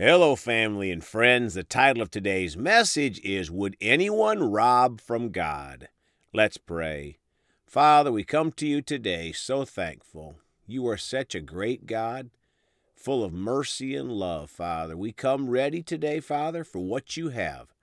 Hello, family and friends. The title of today's message is Would Anyone Rob from God? Let's pray. Father, we come to you today so thankful. You are such a great God, full of mercy and love, Father. We come ready today, Father, for what you have.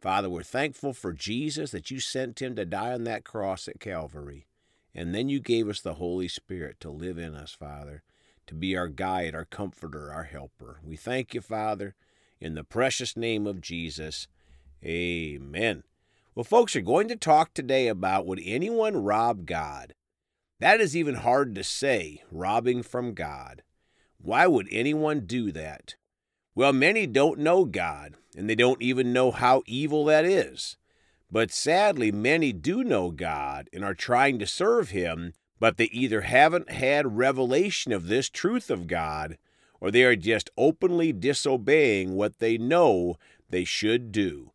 Father, we're thankful for Jesus that you sent him to die on that cross at Calvary. And then you gave us the Holy Spirit to live in us, Father to be our guide, our comforter, our helper. We thank you, Father, in the precious name of Jesus. Amen. Well, folks are going to talk today about would anyone rob God? That is even hard to say, robbing from God. Why would anyone do that? Well, many don't know God, and they don't even know how evil that is. But sadly, many do know God and are trying to serve Him, but they either haven't had revelation of this truth of God or they are just openly disobeying what they know they should do.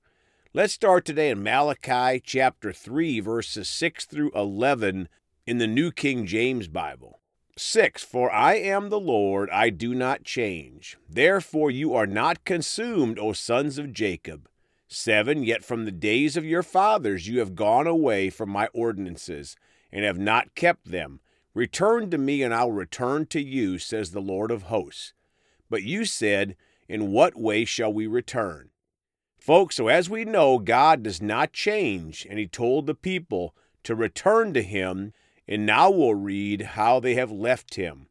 Let's start today in Malachi chapter 3, verses 6 through 11 in the New King James Bible. 6 For I am the Lord, I do not change. Therefore you are not consumed, O sons of Jacob. 7 Yet from the days of your fathers you have gone away from my ordinances and have not kept them. Return to me, and I'll return to you, says the Lord of hosts. But you said, In what way shall we return? Folks, so as we know, God does not change, and He told the people to return to Him, and now we'll read how they have left Him.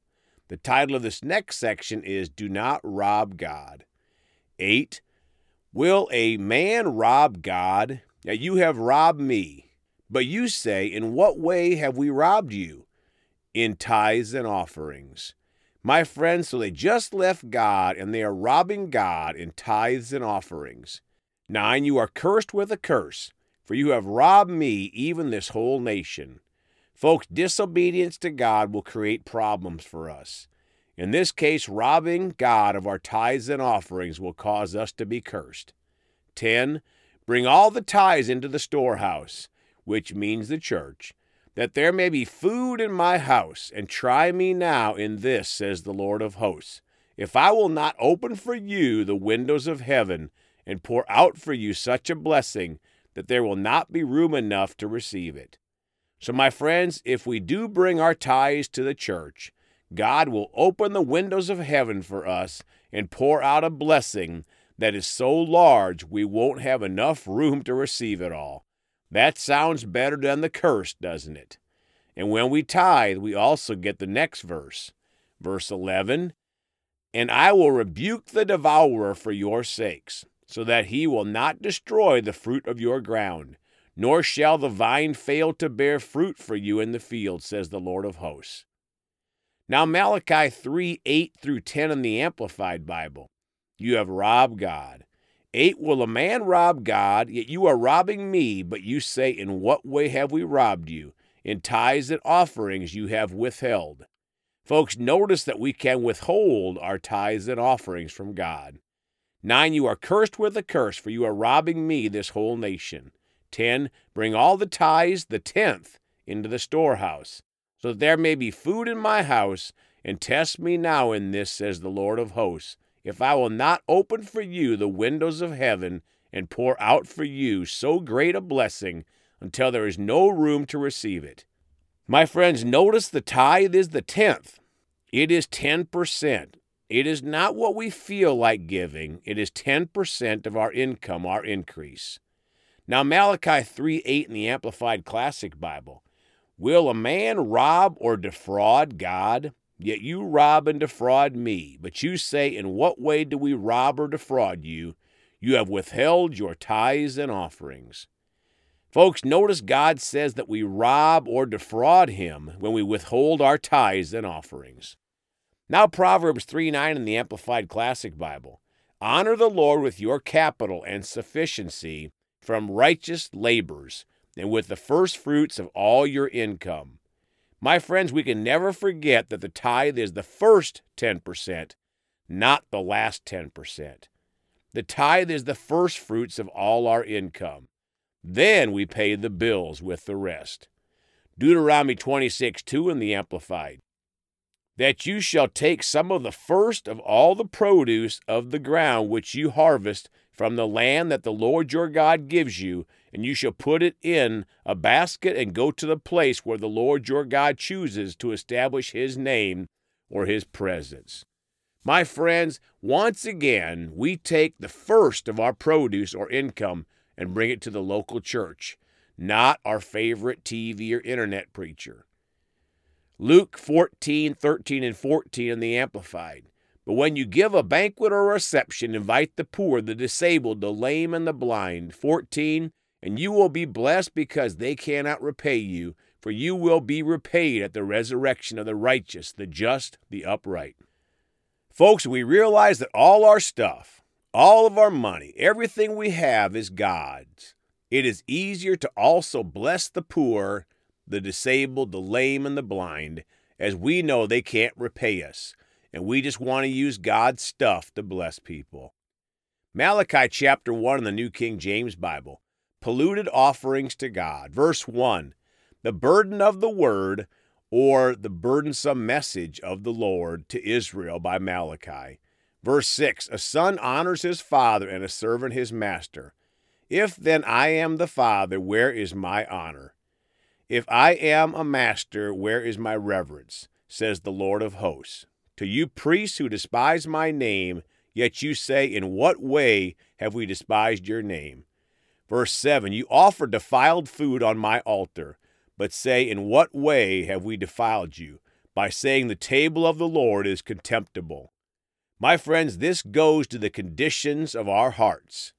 The title of this next section is Do Not Rob God. 8. Will a man rob God? Now you have robbed me. But you say, In what way have we robbed you? In tithes and offerings. My friends, so they just left God and they are robbing God in tithes and offerings. Nine, you are cursed with a curse, for you have robbed me, even this whole nation. Folks, disobedience to God will create problems for us. In this case, robbing God of our tithes and offerings will cause us to be cursed. 10. Bring all the tithes into the storehouse which means the church, that there may be food in my house, and try me now in this, says the Lord of hosts, if I will not open for you the windows of heaven and pour out for you such a blessing that there will not be room enough to receive it. So, my friends, if we do bring our tithes to the church, God will open the windows of heaven for us and pour out a blessing that is so large we won't have enough room to receive it all. That sounds better than the curse, doesn't it? And when we tithe, we also get the next verse. Verse 11 And I will rebuke the devourer for your sakes, so that he will not destroy the fruit of your ground, nor shall the vine fail to bear fruit for you in the field, says the Lord of hosts. Now, Malachi 3 8 through 10 in the Amplified Bible. You have robbed God. 8 Will a man rob God? Yet you are robbing me, but you say, In what way have we robbed you? In tithes and offerings you have withheld. Folks, notice that we can withhold our tithes and offerings from God. 9 You are cursed with a curse, for you are robbing me, this whole nation. 10 Bring all the tithes, the tenth, into the storehouse, so that there may be food in my house, and test me now in this, says the Lord of hosts if I will not open for you the windows of heaven and pour out for you so great a blessing until there is no room to receive it. My friends, notice the tithe is the tenth. It is 10%. It is not what we feel like giving, it is 10% of our income, our increase. Now, Malachi 3 8 in the Amplified Classic Bible. Will a man rob or defraud God? Yet you rob and defraud me. But you say, In what way do we rob or defraud you? You have withheld your tithes and offerings. Folks, notice God says that we rob or defraud him when we withhold our tithes and offerings. Now, Proverbs 3 9 in the Amplified Classic Bible. Honor the Lord with your capital and sufficiency from righteous labors, and with the first fruits of all your income. My friends, we can never forget that the tithe is the first 10%, not the last 10%. The tithe is the first fruits of all our income. Then we pay the bills with the rest. Deuteronomy 26 2 in the Amplified. that you shall take some of the first of all the produce of the ground which you harvest from the land that the Lord your God gives you, and you shall put it in a basket and go to the place where the Lord your God chooses to establish his name or his presence. My friends, once again, we take the first of our produce or income and bring it to the local church, not our favorite TV or internet preacher. Luke 14, 13, and 14 in the Amplified. But when you give a banquet or a reception, invite the poor, the disabled, the lame, and the blind. 14. And you will be blessed because they cannot repay you, for you will be repaid at the resurrection of the righteous, the just, the upright. Folks, we realize that all our stuff, all of our money, everything we have is God's. It is easier to also bless the poor, the disabled, the lame, and the blind, as we know they can't repay us and we just want to use God's stuff to bless people. Malachi chapter 1 in the New King James Bible. Polluted offerings to God. Verse 1 The burden of the word, or the burdensome message of the Lord to Israel by Malachi. Verse 6 A son honors his father, and a servant his master. If then I am the father, where is my honor? If I am a master, where is my reverence? says the Lord of hosts. To you priests who despise my name, yet you say, In what way have we despised your name? Verse 7 You offer defiled food on my altar, but say, In what way have we defiled you? By saying the table of the Lord is contemptible. My friends, this goes to the conditions of our hearts.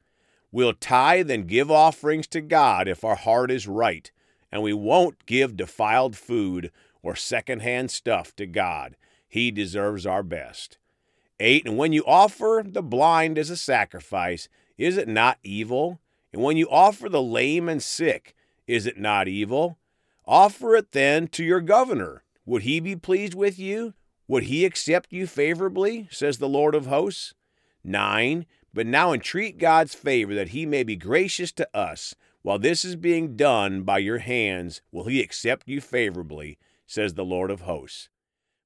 We'll tithe and give offerings to God if our heart is right, and we won't give defiled food or secondhand stuff to God he deserves our best. 8. And when you offer the blind as a sacrifice, is it not evil? And when you offer the lame and sick, is it not evil? Offer it then to your governor. Would he be pleased with you? Would he accept you favorably? says the Lord of hosts. 9. But now entreat God's favor that he may be gracious to us. While this is being done by your hands, will he accept you favorably, says the Lord of hosts.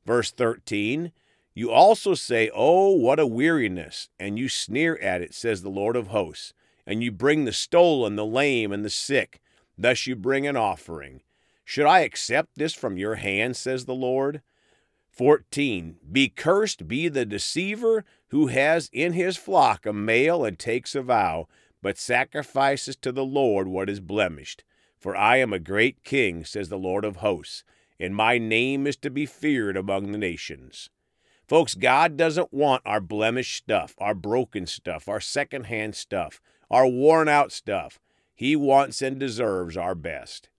Verse 13, you also say, Oh, what a weariness, and you sneer at it, says the Lord of hosts. And you bring the stolen, the lame, and the sick. Thus you bring an offering. Should I accept this from your hand, says the Lord? 14. Be cursed be the deceiver who has in his flock a male and takes a vow, but sacrifices to the Lord what is blemished. For I am a great king, says the Lord of hosts and my name is to be feared among the nations. Folks, God doesn't want our blemished stuff, our broken stuff, our secondhand stuff, our worn out stuff. He wants and deserves our best.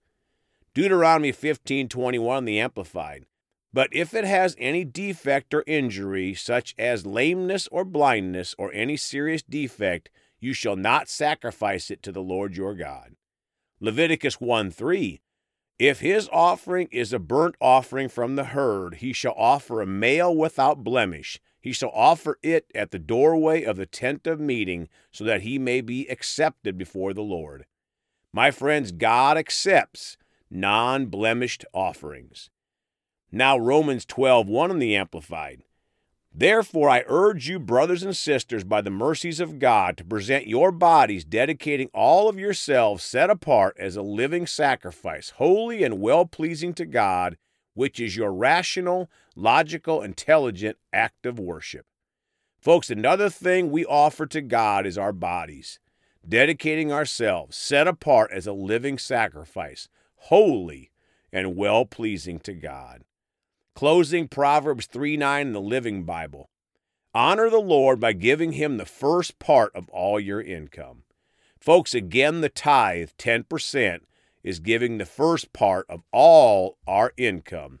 Deuteronomy 15:21 the amplified. But if it has any defect or injury such as lameness or blindness or any serious defect, you shall not sacrifice it to the Lord your God. Leviticus 1 3 if his offering is a burnt offering from the herd, he shall offer a male without blemish. He shall offer it at the doorway of the tent of meeting, so that he may be accepted before the Lord. My friends, God accepts non blemished offerings. Now, Romans 12 1 in the Amplified. Therefore, I urge you, brothers and sisters, by the mercies of God, to present your bodies, dedicating all of yourselves set apart as a living sacrifice, holy and well pleasing to God, which is your rational, logical, intelligent act of worship. Folks, another thing we offer to God is our bodies, dedicating ourselves, set apart as a living sacrifice, holy and well pleasing to God. Closing Proverbs 3 9 in the Living Bible. Honor the Lord by giving him the first part of all your income. Folks, again, the tithe, 10%, is giving the first part of all our income.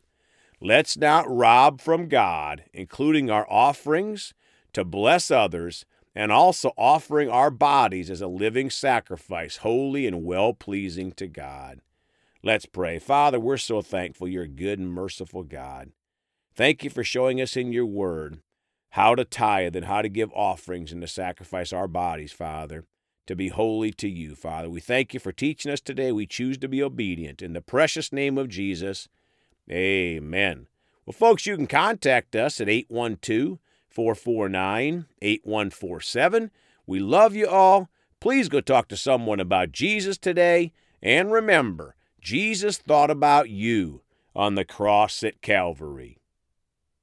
Let's not rob from God, including our offerings to bless others, and also offering our bodies as a living sacrifice, holy and well pleasing to God. Let's pray. Father, we're so thankful you're a good and merciful God. Thank you for showing us in your word how to tithe and how to give offerings and to sacrifice our bodies, Father, to be holy to you, Father. We thank you for teaching us today. We choose to be obedient. In the precious name of Jesus, amen. Well, folks, you can contact us at 812 449 8147. We love you all. Please go talk to someone about Jesus today. And remember, Jesus thought about you on the cross at Calvary.